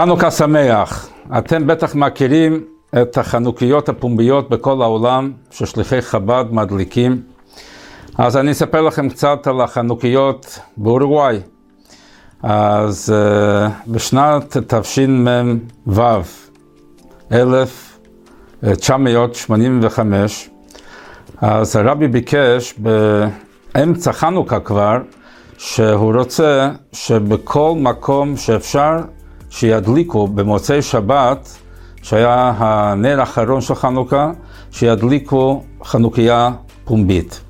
חנוכה שמח. אתם בטח מכירים את החנוכיות הפומביות בכל העולם ששליחי חב"ד מדליקים. אז אני אספר לכם קצת על החנוכיות באורוגוואי. אז uh, בשנת תשמ"ו, 1985, אז הרבי ביקש באמצע חנוכה כבר, שהוא רוצה שבכל מקום שאפשר שידליקו במוצאי שבת, שהיה הנר האחרון של חנוכה, שידליקו חנוכיה פומבית.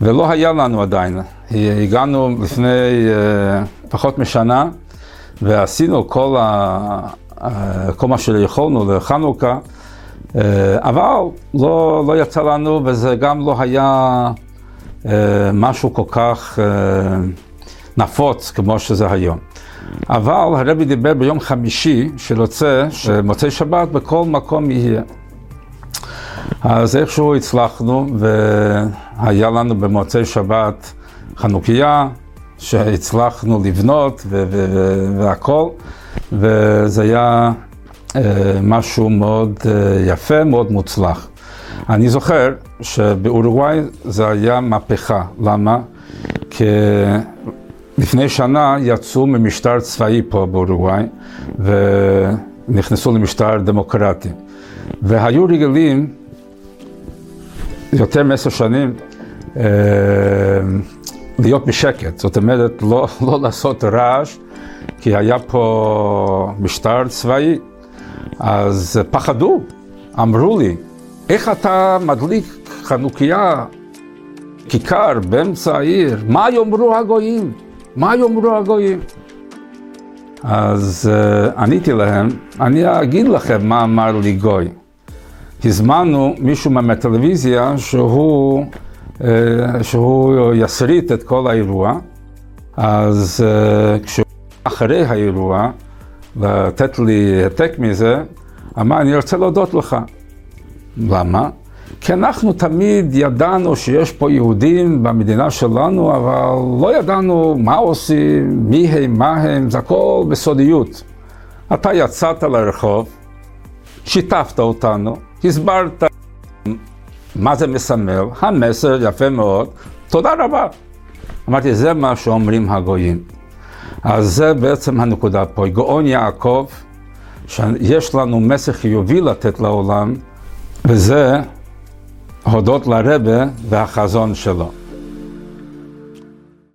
ולא היה לנו עדיין. הגענו לפני uh, פחות משנה, ועשינו כל, ה, uh, כל מה שיכולנו לחנוכה, uh, אבל לא, לא יצא לנו, וזה גם לא היה משהו כל כך נפוץ כמו שזה היום. אבל הרבי דיבר ביום חמישי שרוצה שמוצאי שבת בכל מקום יהיה. אז איכשהו הצלחנו, והיה לנו במוצאי שבת חנוכיה, שהצלחנו לבנות והכל, וזה היה אה, משהו מאוד אה, יפה, מאוד מוצלח. אני זוכר שבאורוגוואי זה היה מהפכה. למה? כי לפני שנה יצאו ממשטר צבאי פה באורוגוואי ונכנסו למשטר דמוקרטי. והיו רגילים יותר מעשר שנים אה, להיות בשקט, זאת אומרת לא, לא לעשות רעש, כי היה פה משטר צבאי, אז פחדו, אמרו לי, איך אתה מדליק חנוכיה, כיכר באמצע העיר, מה יאמרו הגויים? מה יאמרו הגויים? אז uh, עניתי להם, אני אגיד לכם מה אמר לי גוי. הזמנו מישהו מהטלוויזיה שהוא, uh, שהוא יסריט את כל האירוע, אז uh, כשהוא אחרי האירוע, לתת לי העתק מזה, אמר, אני רוצה להודות לך. למה? כי אנחנו תמיד ידענו שיש פה יהודים במדינה שלנו, אבל לא ידענו מה עושים, מי הם, מה הם, זה הכל בסודיות. אתה יצאת לרחוב, שיתפת אותנו, הסברת מה זה מסמל, המסר יפה מאוד, תודה רבה. אמרתי, זה מה שאומרים הגויים. אז זה בעצם הנקודה פה. גאון יעקב, שיש לנו מסר חיובי לתת לעולם, וזה הודות לרבה והחזון שלו.